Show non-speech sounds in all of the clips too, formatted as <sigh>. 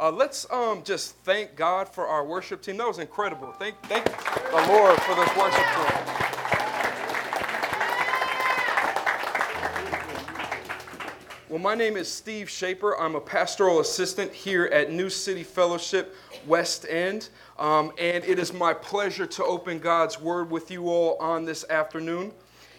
Uh, let's um, just thank God for our worship team. That was incredible. Thank, thank the Lord for this worship team. Well, my name is Steve Shaper. I'm a pastoral assistant here at New City Fellowship West End. Um, and it is my pleasure to open God's Word with you all on this afternoon.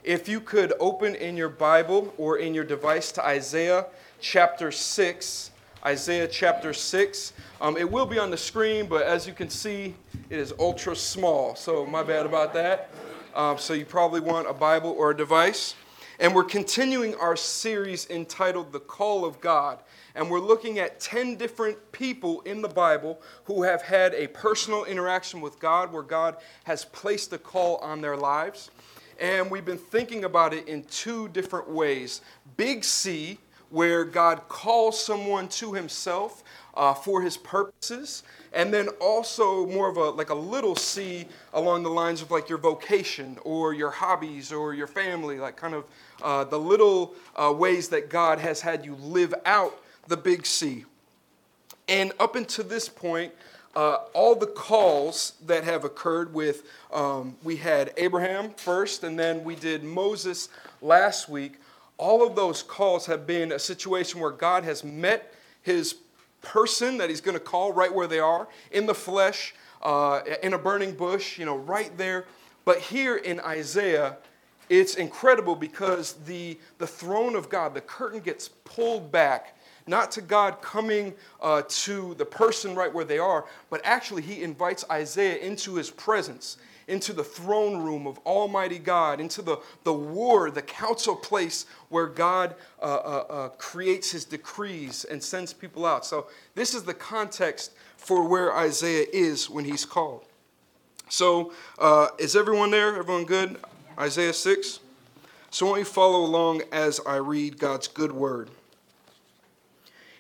If you could open in your Bible or in your device to Isaiah chapter 6. Isaiah chapter 6. Um, it will be on the screen, but as you can see, it is ultra small. So, my bad about that. Um, so, you probably want a Bible or a device. And we're continuing our series entitled The Call of God. And we're looking at 10 different people in the Bible who have had a personal interaction with God where God has placed a call on their lives. And we've been thinking about it in two different ways Big C, where God calls someone to himself uh, for his purposes and then also more of a like a little c along the lines of like your vocation or your hobbies or your family like kind of uh, the little uh, ways that god has had you live out the big c. And up until this point uh, all the calls that have occurred with um, we had abraham first and then we did moses last week all of those calls have been a situation where god has met his person that he's going to call right where they are in the flesh, uh, in a burning bush, you know, right there. But here in Isaiah, it's incredible because the, the throne of God, the curtain gets pulled back, not to God coming uh, to the person right where they are, but actually he invites Isaiah into his presence into the throne room of Almighty God, into the, the war, the council place where God uh, uh, uh, creates his decrees and sends people out. So, this is the context for where Isaiah is when he's called. So, uh, is everyone there? Everyone good? Isaiah 6? So, won't you follow along as I read God's good word?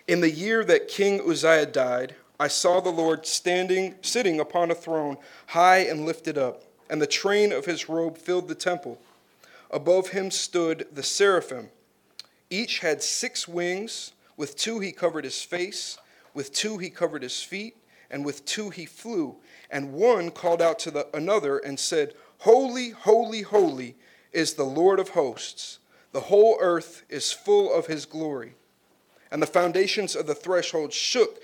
In the year that King Uzziah died, I saw the Lord standing, sitting upon a throne, high and lifted up, and the train of his robe filled the temple. Above him stood the seraphim. Each had six wings. With two he covered his face, with two he covered his feet, and with two he flew. And one called out to the, another and said, Holy, holy, holy is the Lord of hosts. The whole earth is full of his glory. And the foundations of the threshold shook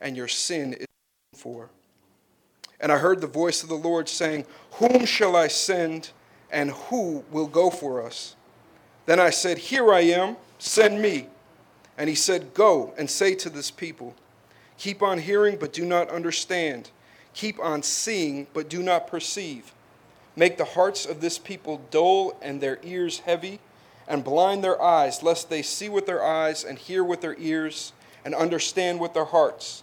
and your sin is for. And I heard the voice of the Lord saying, Whom shall I send, and who will go for us? Then I said, Here I am, send me. And he said, Go and say to this people, Keep on hearing, but do not understand. Keep on seeing, but do not perceive. Make the hearts of this people dull and their ears heavy, and blind their eyes, lest they see with their eyes and hear with their ears and understand with their hearts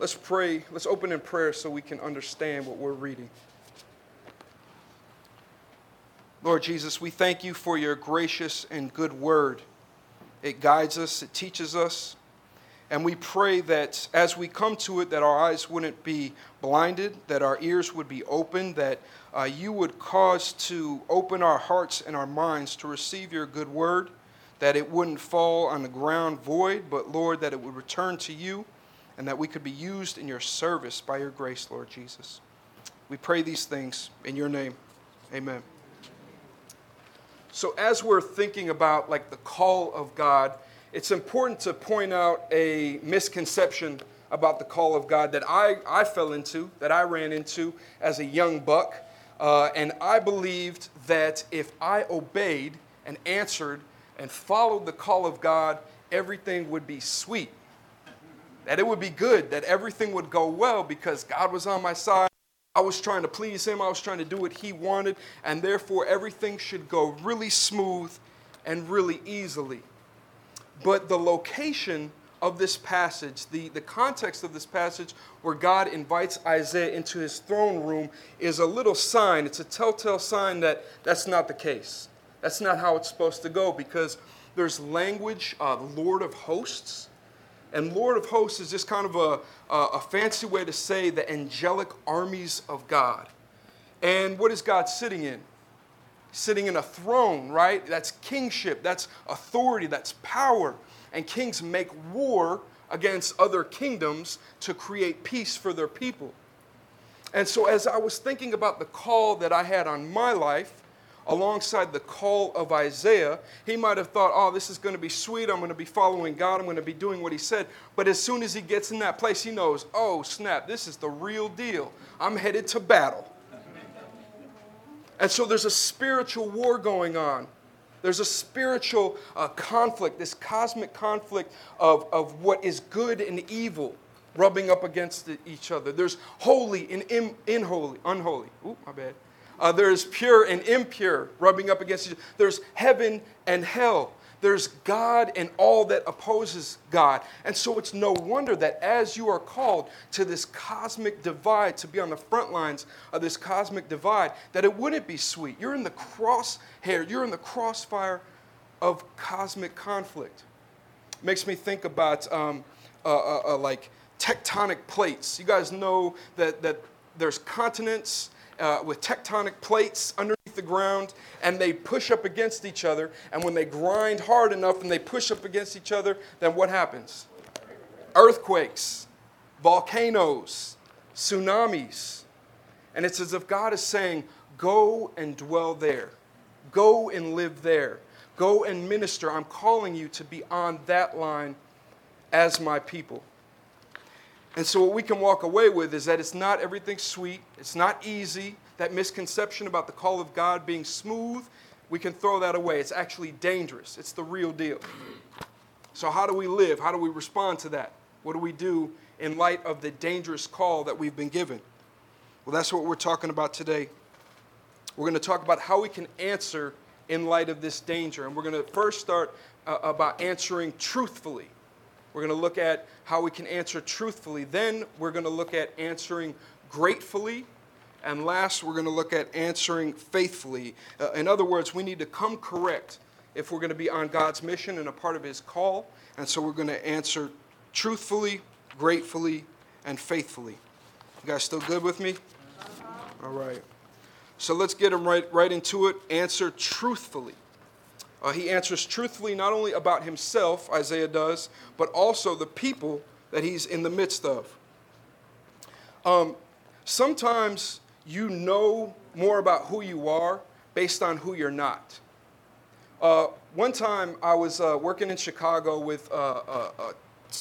Let's pray. Let's open in prayer so we can understand what we're reading. Lord Jesus, we thank you for your gracious and good word. It guides us, it teaches us, and we pray that as we come to it, that our eyes wouldn't be blinded, that our ears would be open, that uh, you would cause to open our hearts and our minds to receive your good word, that it wouldn't fall on the ground void, but Lord, that it would return to you and that we could be used in your service by your grace, Lord Jesus. We pray these things in your name. Amen. So as we're thinking about like the call of God, it's important to point out a misconception about the call of God that I, I fell into, that I ran into as a young buck. Uh, and I believed that if I obeyed and answered and followed the call of God, everything would be sweet. That it would be good, that everything would go well because God was on my side. I was trying to please Him, I was trying to do what He wanted, and therefore everything should go really smooth and really easily. But the location of this passage, the, the context of this passage where God invites Isaiah into his throne room, is a little sign. It's a telltale sign that that's not the case. That's not how it's supposed to go because there's language, uh, Lord of hosts. And Lord of hosts is just kind of a, a, a fancy way to say the angelic armies of God. And what is God sitting in? Sitting in a throne, right? That's kingship, that's authority, that's power and kings make war against other kingdoms to create peace for their people. And so, as I was thinking about the call that I had on my life, alongside the call of Isaiah, he might have thought, oh, this is going to be sweet. I'm going to be following God. I'm going to be doing what he said. But as soon as he gets in that place, he knows, oh, snap, this is the real deal. I'm headed to battle. And so there's a spiritual war going on. There's a spiritual uh, conflict, this cosmic conflict of, of what is good and evil rubbing up against each other. There's holy and in, unholy, unholy. Ooh, my bad. Uh, there's pure and impure rubbing up against each other. There's heaven and hell. There's God and all that opposes God. And so it's no wonder that as you are called to this cosmic divide, to be on the front lines of this cosmic divide, that it wouldn't be sweet. You're in the crosshair, you're in the crossfire of cosmic conflict. Makes me think about um, uh, uh, uh, like tectonic plates. You guys know that, that there's continents uh, with tectonic plates underneath the ground and they push up against each other. And when they grind hard enough and they push up against each other, then what happens? Earthquakes, volcanoes, tsunamis. And it's as if God is saying, Go and dwell there, go and live there, go and minister. I'm calling you to be on that line as my people. And so, what we can walk away with is that it's not everything sweet, it's not easy. That misconception about the call of God being smooth, we can throw that away. It's actually dangerous, it's the real deal. So, how do we live? How do we respond to that? What do we do in light of the dangerous call that we've been given? Well, that's what we're talking about today. We're going to talk about how we can answer in light of this danger. And we're going to first start uh, about answering truthfully. We're going to look at how we can answer truthfully. Then we're going to look at answering gratefully. And last, we're going to look at answering faithfully. Uh, in other words, we need to come correct if we're going to be on God's mission and a part of His call. And so we're going to answer truthfully, gratefully, and faithfully. You guys still good with me? All right. So let's get them right, right into it. Answer truthfully. Uh, he answers truthfully not only about himself, Isaiah does, but also the people that he's in the midst of. Um, sometimes you know more about who you are based on who you're not. Uh, one time I was uh, working in Chicago with, uh, uh, uh,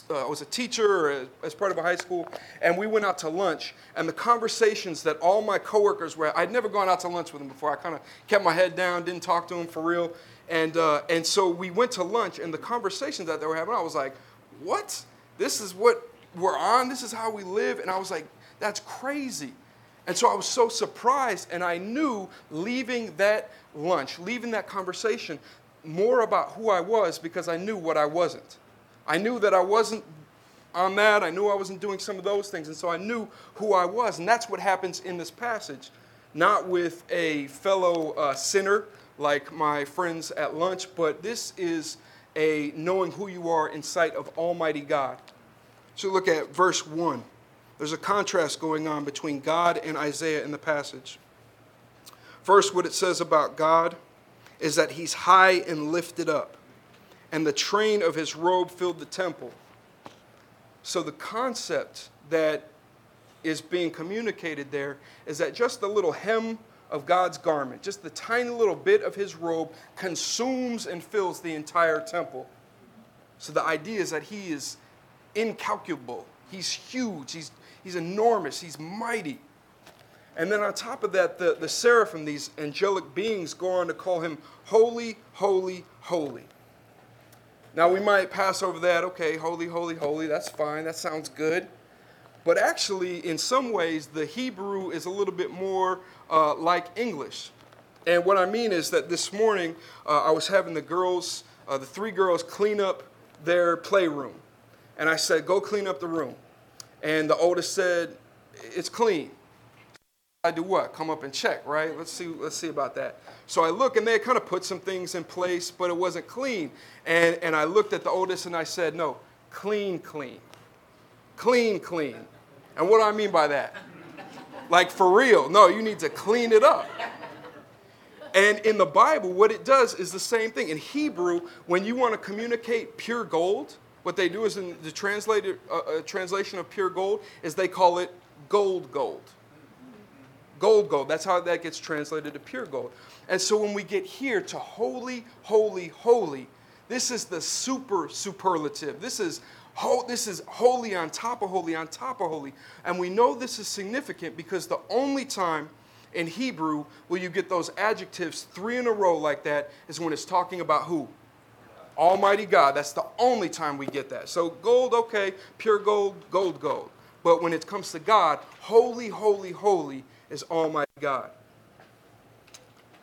uh I was a teacher as part of a high school, and we went out to lunch. And the conversations that all my coworkers were, I'd never gone out to lunch with them before. I kind of kept my head down, didn't talk to them for real. And, uh, and so we went to lunch, and the conversations that they were having, I was like, what? This is what we're on? This is how we live? And I was like, that's crazy. And so I was so surprised, and I knew leaving that lunch, leaving that conversation, more about who I was because I knew what I wasn't. I knew that I wasn't on that. I knew I wasn't doing some of those things. And so I knew who I was. And that's what happens in this passage. Not with a fellow uh, sinner like my friends at lunch, but this is a knowing who you are in sight of Almighty God. So look at verse 1. There's a contrast going on between God and Isaiah in the passage. First, what it says about God is that he's high and lifted up, and the train of his robe filled the temple. So the concept that is being communicated there is that just the little hem of God's garment, just the tiny little bit of his robe, consumes and fills the entire temple. So the idea is that he is incalculable. He's huge. He's, he's enormous. He's mighty. And then on top of that, the, the seraphim, these angelic beings, go on to call him holy, holy, holy. Now we might pass over that, okay, holy, holy, holy, that's fine, that sounds good. But actually, in some ways, the Hebrew is a little bit more uh, like English. And what I mean is that this morning, uh, I was having the girls, uh, the three girls, clean up their playroom. And I said, go clean up the room. And the oldest said, it's clean. I do what? Come up and check, right? Let's see, let's see about that. So I look and they kind of put some things in place, but it wasn't clean. And, and I looked at the oldest and I said, no, clean, clean. Clean, clean. And what do I mean by that? Like for real. No, you need to clean it up. And in the Bible, what it does is the same thing. In Hebrew, when you want to communicate pure gold, what they do is in the translated, uh, uh, translation of pure gold is they call it gold gold. Gold gold. That's how that gets translated to pure gold. And so when we get here to holy, holy, holy, this is the super superlative. This is this is holy on top of holy on top of holy. And we know this is significant because the only time in Hebrew will you get those adjectives three in a row like that is when it's talking about who? Almighty God. That's the only time we get that. So gold, okay, pure gold, gold, gold. But when it comes to God, holy, holy, holy is Almighty God.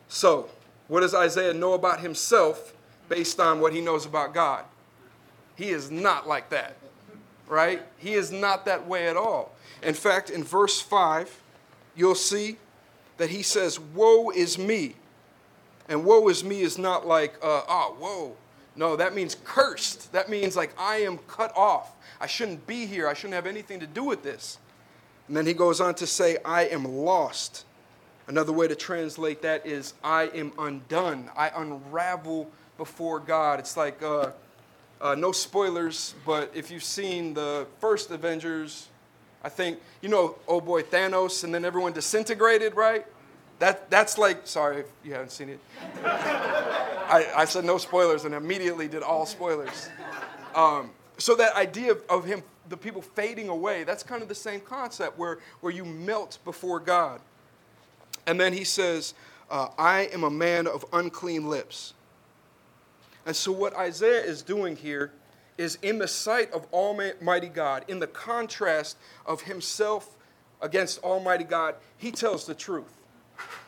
So, what does Isaiah know about himself based on what he knows about God? He is not like that, right? He is not that way at all. In fact, in verse 5, you'll see that he says, Woe is me. And woe is me is not like, uh, oh, whoa. No, that means cursed. That means like I am cut off. I shouldn't be here. I shouldn't have anything to do with this. And then he goes on to say, I am lost. Another way to translate that is, I am undone. I unravel before God. It's like, uh, uh, no spoilers, but if you've seen the first Avengers, I think, you know, oh boy, Thanos, and then everyone disintegrated, right? That, that's like, sorry if you haven't seen it. I, I said no spoilers and immediately did all spoilers. Um, so that idea of, of him, the people fading away, that's kind of the same concept where, where you melt before God. And then he says, uh, I am a man of unclean lips. And so, what Isaiah is doing here is in the sight of Almighty God, in the contrast of himself against Almighty God, he tells the truth.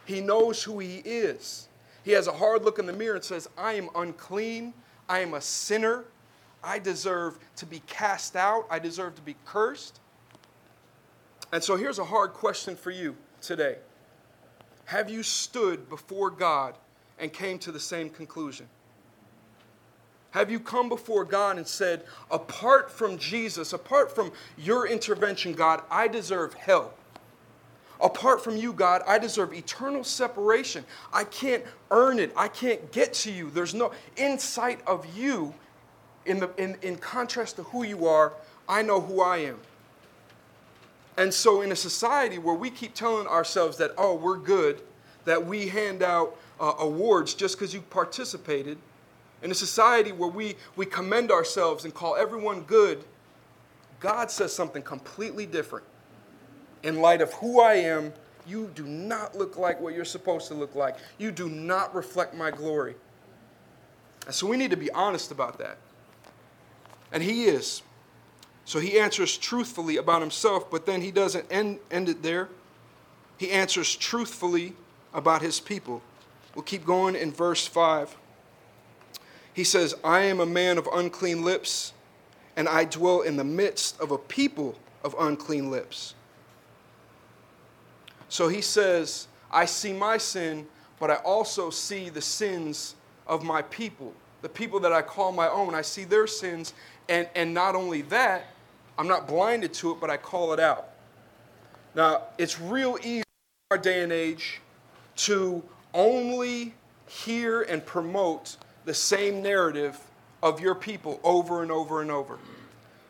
He knows who he is. He has a hard look in the mirror and says, I am unclean. I am a sinner. I deserve to be cast out. I deserve to be cursed. And so here's a hard question for you today Have you stood before God and came to the same conclusion? Have you come before God and said, apart from Jesus, apart from your intervention, God, I deserve hell? Apart from you, God, I deserve eternal separation. I can't earn it. I can't get to you. There's no insight of you in, the, in, in contrast to who you are. I know who I am. And so, in a society where we keep telling ourselves that, oh, we're good, that we hand out uh, awards just because you participated, in a society where we, we commend ourselves and call everyone good, God says something completely different. In light of who I am, you do not look like what you're supposed to look like. You do not reflect my glory. And so we need to be honest about that. And he is. So he answers truthfully about himself, but then he doesn't end, end it there. He answers truthfully about his people. We'll keep going in verse 5. He says, I am a man of unclean lips, and I dwell in the midst of a people of unclean lips. So he says, I see my sin, but I also see the sins of my people, the people that I call my own. I see their sins, and, and not only that, I'm not blinded to it, but I call it out. Now, it's real easy in our day and age to only hear and promote the same narrative of your people over and over and over.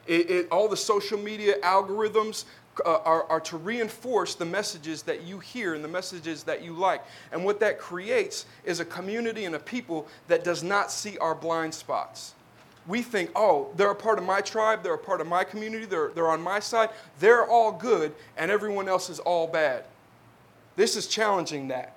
It, it, all the social media algorithms uh, are, are to reinforce the messages that you hear and the messages that you like. And what that creates is a community and a people that does not see our blind spots. we think, oh, they're a part of my tribe, they're a part of my community, they're, they're on my side, they're all good, and everyone else is all bad. This is challenging that.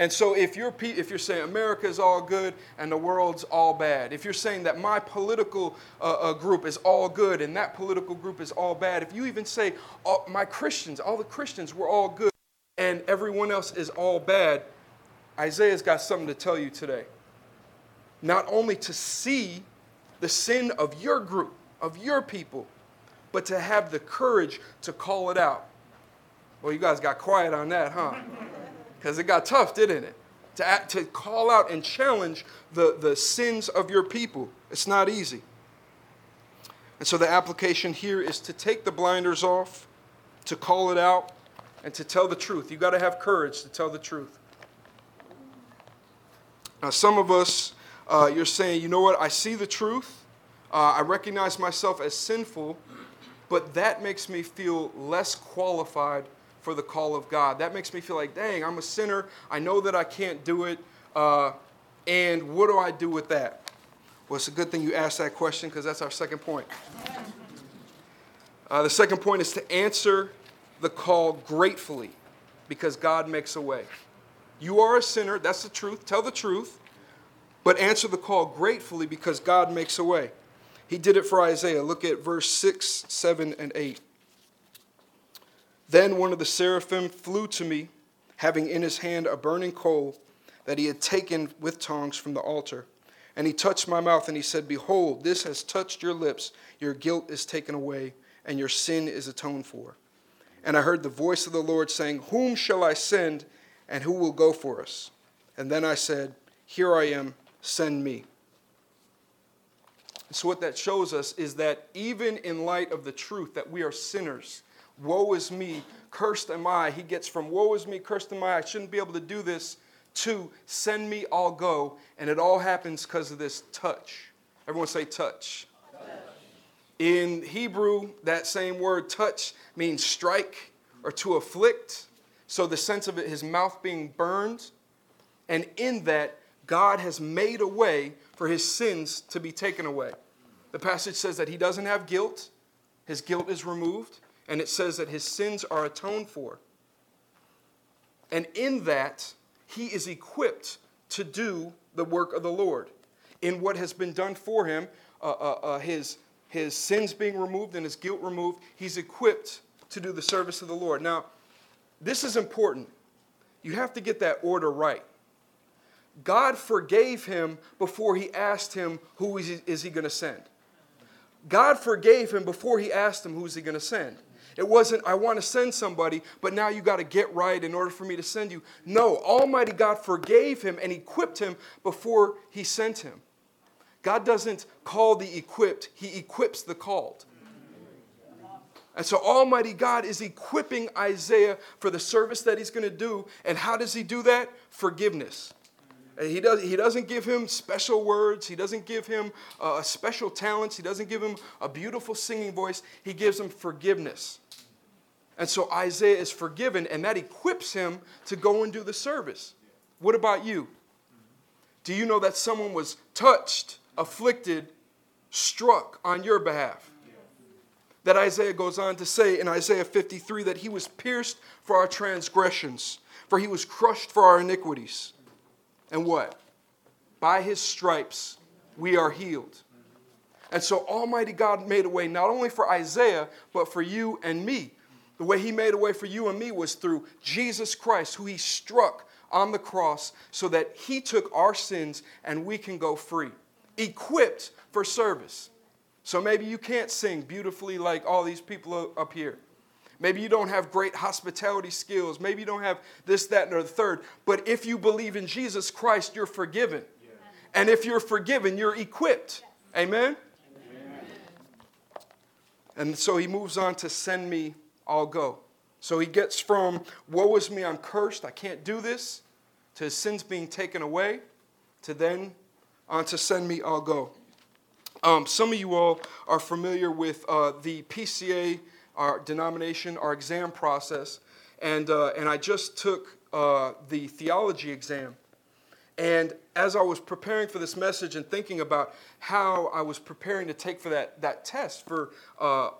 And so if you're, if you're saying America is all good and the world's all bad, if you're saying that my political uh, uh, group is all good and that political group is all bad, if you even say all, my Christians, all the Christians were all good and everyone else is all bad, Isaiah's got something to tell you today. Not only to see the sin of your group, of your people, but to have the courage to call it out. Well, you guys got quiet on that, huh? <laughs> because it got tough, didn't it? To, act, to call out and challenge the, the sins of your people. It's not easy. And so the application here is to take the blinders off, to call it out, and to tell the truth. You've got to have courage to tell the truth. Now, some of us, uh, you're saying, you know what, I see the truth, uh, I recognize myself as sinful, but that makes me feel less qualified for the call of God. That makes me feel like, dang, I'm a sinner. I know that I can't do it. Uh, and what do I do with that? Well, it's a good thing you asked that question because that's our second point. Uh, the second point is to answer the call gratefully because God makes a way. You are a sinner, that's the truth. Tell the truth, but answer the call gratefully because God makes a way. He did it for Isaiah. Look at verse 6, 7, and 8. Then one of the seraphim flew to me, having in his hand a burning coal that he had taken with tongs from the altar. And he touched my mouth, and he said, Behold, this has touched your lips. Your guilt is taken away, and your sin is atoned for. And I heard the voice of the Lord saying, Whom shall I send, and who will go for us? And then I said, Here I am, send me. So, what that shows us is that even in light of the truth that we are sinners, woe is me, cursed am I. He gets from woe is me, cursed am I, I shouldn't be able to do this, to send me, I'll go. And it all happens because of this touch. Everyone say touch. touch. In Hebrew, that same word touch means strike or to afflict. So the sense of it, his mouth being burned. And in that, God has made a way for his sins to be taken away. The passage says that he doesn't have guilt, his guilt is removed and it says that his sins are atoned for. And in that, he is equipped to do the work of the Lord. In what has been done for him, uh, uh, uh, his, his sins being removed and his guilt removed, he's equipped to do the service of the Lord. Now, this is important. You have to get that order right. God forgave him before he asked him, Who is he, is he going to send? God forgave him before he asked him, Who is he going to send? It wasn't, I want to send somebody, but now you got to get right in order for me to send you. No, Almighty God forgave him and equipped him before he sent him. God doesn't call the equipped, he equips the called. And so Almighty God is equipping Isaiah for the service that he's going to do. And how does he do that? Forgiveness. He, does, he doesn't give him special words. He doesn't give him uh, special talents. He doesn't give him a beautiful singing voice. He gives him forgiveness. And so Isaiah is forgiven, and that equips him to go and do the service. What about you? Do you know that someone was touched, afflicted, struck on your behalf? That Isaiah goes on to say in Isaiah 53 that he was pierced for our transgressions, for he was crushed for our iniquities. And what? By his stripes we are healed. And so Almighty God made a way not only for Isaiah, but for you and me. The way he made a way for you and me was through Jesus Christ, who he struck on the cross so that he took our sins and we can go free, equipped for service. So maybe you can't sing beautifully like all these people up here. Maybe you don't have great hospitality skills. Maybe you don't have this, that, or the third. But if you believe in Jesus Christ, you're forgiven. Yeah. And if you're forgiven, you're equipped. Yes. Amen? Amen? And so he moves on to send me, I'll go. So he gets from, woe is me, I'm cursed, I can't do this, to his sins being taken away, to then on to send me, I'll go. Um, some of you all are familiar with uh, the PCA our denomination, our exam process, and, uh, and I just took uh, the theology exam. And as I was preparing for this message and thinking about how I was preparing to take for that, that test for uh,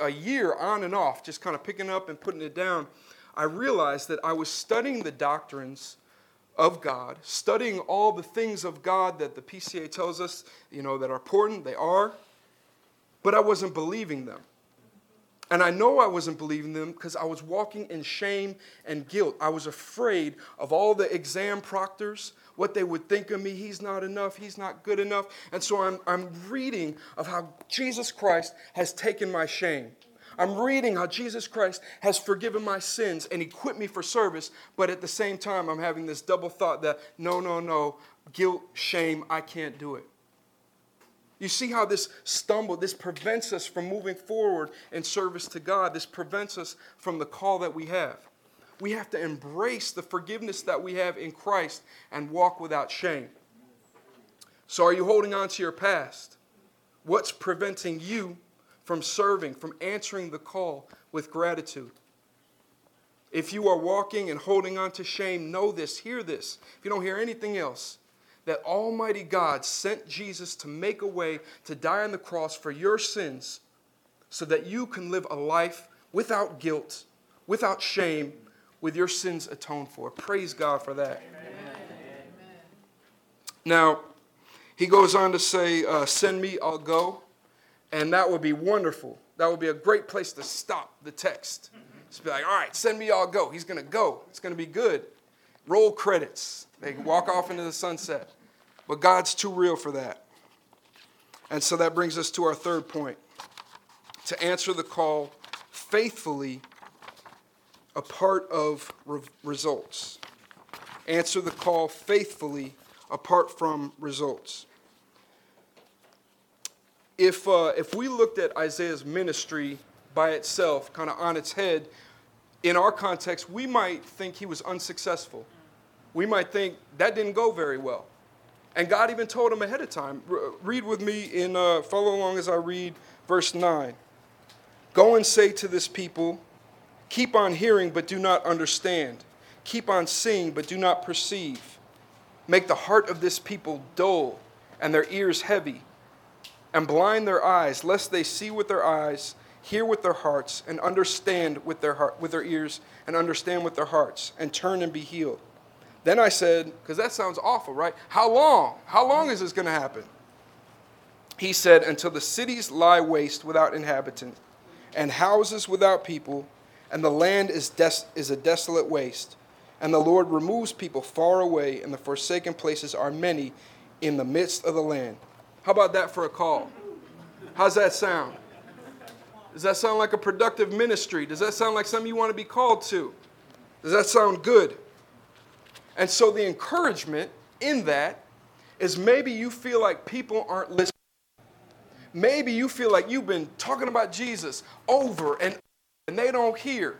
a year on and off, just kind of picking up and putting it down, I realized that I was studying the doctrines of God, studying all the things of God that the PCA tells us, you know, that are important, they are, but I wasn't believing them. And I know I wasn't believing them because I was walking in shame and guilt. I was afraid of all the exam proctors, what they would think of me. He's not enough, he's not good enough. And so I'm, I'm reading of how Jesus Christ has taken my shame. I'm reading how Jesus Christ has forgiven my sins and equipped me for service, but at the same time, I'm having this double thought that no, no, no, guilt, shame, I can't do it. You see how this stumble, this prevents us from moving forward in service to God. This prevents us from the call that we have. We have to embrace the forgiveness that we have in Christ and walk without shame. So, are you holding on to your past? What's preventing you from serving, from answering the call with gratitude? If you are walking and holding on to shame, know this, hear this. If you don't hear anything else, that Almighty God sent Jesus to make a way to die on the cross for your sins so that you can live a life without guilt, without shame, with your sins atoned for. Praise God for that. Amen. Now, he goes on to say, uh, Send me, I'll go. And that would be wonderful. That would be a great place to stop the text. Just be like, All right, send me, I'll go. He's going to go. It's going to be good. Roll credits. They walk off into the sunset. But God's too real for that. And so that brings us to our third point to answer the call faithfully a part of re- results. Answer the call faithfully apart from results. If, uh, if we looked at Isaiah's ministry by itself, kind of on its head, in our context, we might think he was unsuccessful we might think that didn't go very well. And God even told him ahead of time. Read with me in, uh, follow along as I read verse 9. Go and say to this people, Keep on hearing, but do not understand. Keep on seeing, but do not perceive. Make the heart of this people dull and their ears heavy, and blind their eyes, lest they see with their eyes, hear with their hearts, and understand with their, heart, with their ears, and understand with their hearts, and turn and be healed. Then I said, because that sounds awful, right? How long? How long is this going to happen? He said, until the cities lie waste without inhabitant, and houses without people, and the land is, des- is a desolate waste. And the Lord removes people far away, and the forsaken places are many in the midst of the land. How about that for a call? How's that sound? Does that sound like a productive ministry? Does that sound like something you want to be called to? Does that sound good? And so the encouragement in that is maybe you feel like people aren't listening. Maybe you feel like you've been talking about Jesus over and and they don't hear.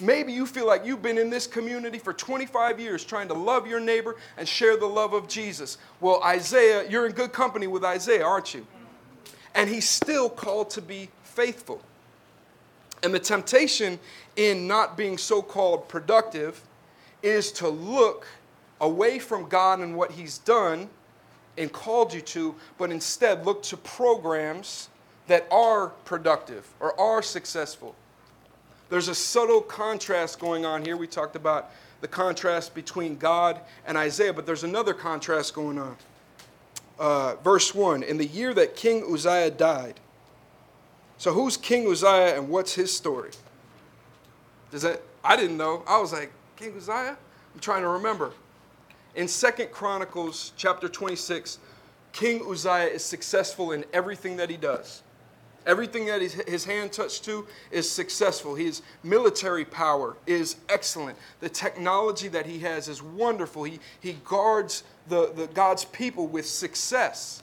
Maybe you feel like you've been in this community for 25 years trying to love your neighbor and share the love of Jesus. Well, Isaiah, you're in good company with Isaiah, aren't you? And he's still called to be faithful. And the temptation in not being so called productive is to look away from God and what He's done and called you to, but instead look to programs that are productive or are successful. There's a subtle contrast going on here. We talked about the contrast between God and Isaiah, but there's another contrast going on. Uh, verse 1 In the year that King Uzziah died. So, who's King Uzziah and what's his story? Does that, I didn't know. I was like, King Uzziah? I'm trying to remember. In Second Chronicles chapter 26, King Uzziah is successful in everything that he does. Everything that his hand touched to is successful. His military power is excellent. The technology that he has is wonderful. He, he guards the, the God's people with success.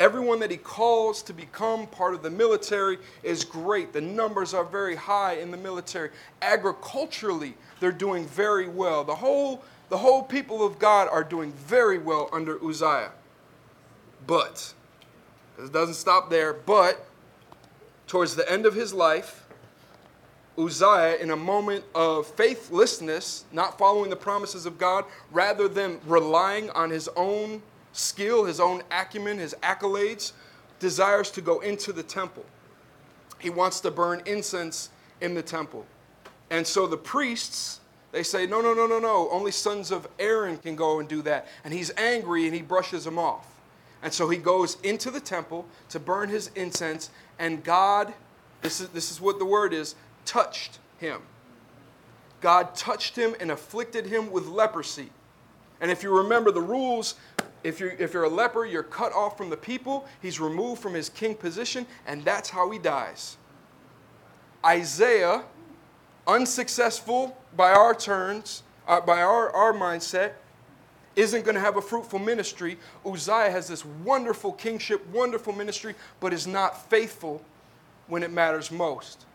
Everyone that he calls to become part of the military is great. The numbers are very high in the military. Agriculturally, they're doing very well. The whole, the whole people of God are doing very well under Uzziah. But, it doesn't stop there, but towards the end of his life, Uzziah, in a moment of faithlessness, not following the promises of God, rather than relying on his own skill, his own acumen, his accolades, desires to go into the temple. He wants to burn incense in the temple. And so the priests, they say, no, no, no, no, no, only sons of Aaron can go and do that. And he's angry and he brushes them off. And so he goes into the temple to burn his incense, and God, this is, this is what the word is, touched him. God touched him and afflicted him with leprosy. And if you remember the rules, if you're, if you're a leper, you're cut off from the people, he's removed from his king position, and that's how he dies. Isaiah, unsuccessful by our turns, uh, by our, our mindset, isn't going to have a fruitful ministry. Uzziah has this wonderful kingship, wonderful ministry, but is not faithful when it matters most.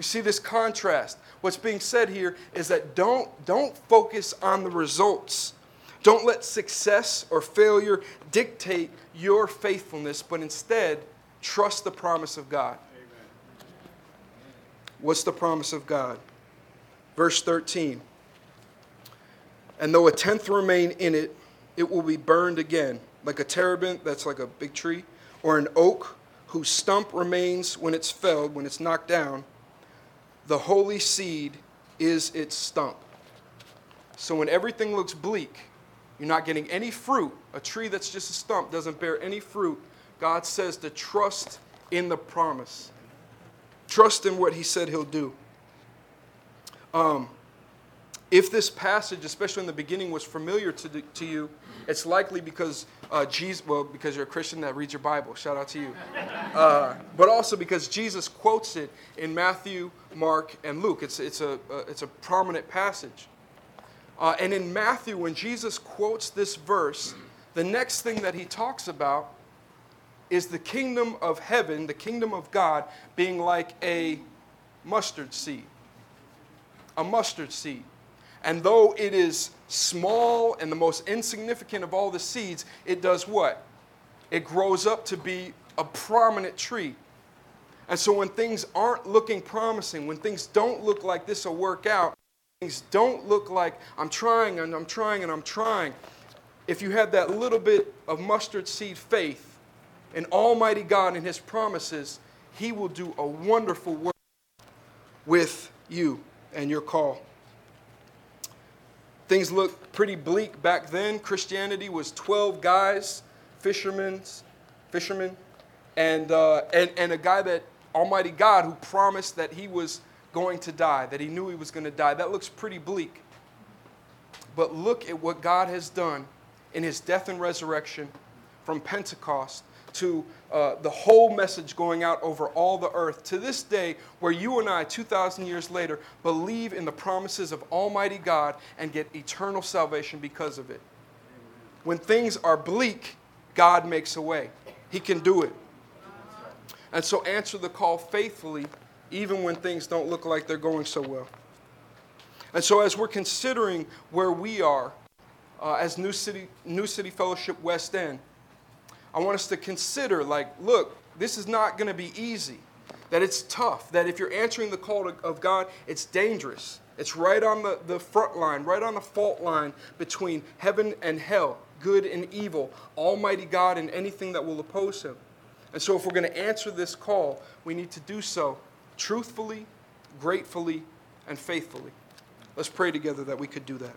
You see this contrast. What's being said here is that don't, don't focus on the results. Don't let success or failure dictate your faithfulness, but instead trust the promise of God. Amen. What's the promise of God? Verse 13 and though a tenth remain in it, it will be burned again, like a terebinth, that's like a big tree, or an oak whose stump remains when it's felled, when it's knocked down. The holy seed is its stump. So when everything looks bleak, you're not getting any fruit, a tree that's just a stump doesn't bear any fruit, God says to trust in the promise. Trust in what He said He'll do. Um, if this passage, especially in the beginning, was familiar to, the, to you, it's likely because uh, Jesus, well, because you're a Christian that reads your Bible. Shout out to you. Uh, but also because Jesus quotes it in Matthew, Mark, and Luke. It's, it's, a, uh, it's a prominent passage. Uh, and in Matthew, when Jesus quotes this verse, the next thing that he talks about is the kingdom of heaven, the kingdom of God, being like a mustard seed. A mustard seed. And though it is small and the most insignificant of all the seeds, it does what? It grows up to be a prominent tree. And so when things aren't looking promising, when things don't look like this will work out, things don't look like I'm trying and I'm trying and I'm trying, if you have that little bit of mustard seed faith in Almighty God and His promises, He will do a wonderful work with you and your call. Things looked pretty bleak back then. Christianity was 12 guys, fishermen, fishermen, and, uh, and, and a guy that Almighty God who promised that he was going to die, that he knew he was going to die. That looks pretty bleak. But look at what God has done in his death and resurrection from Pentecost to uh, the whole message going out over all the earth to this day, where you and I, 2,000 years later, believe in the promises of Almighty God and get eternal salvation because of it. When things are bleak, God makes a way. He can do it. And so answer the call faithfully, even when things don't look like they're going so well. And so, as we're considering where we are uh, as New City, New City Fellowship West End, I want us to consider like, look, this is not going to be easy. That it's tough. That if you're answering the call of God, it's dangerous. It's right on the, the front line, right on the fault line between heaven and hell, good and evil, Almighty God and anything that will oppose Him. And so, if we're going to answer this call, we need to do so truthfully, gratefully, and faithfully. Let's pray together that we could do that.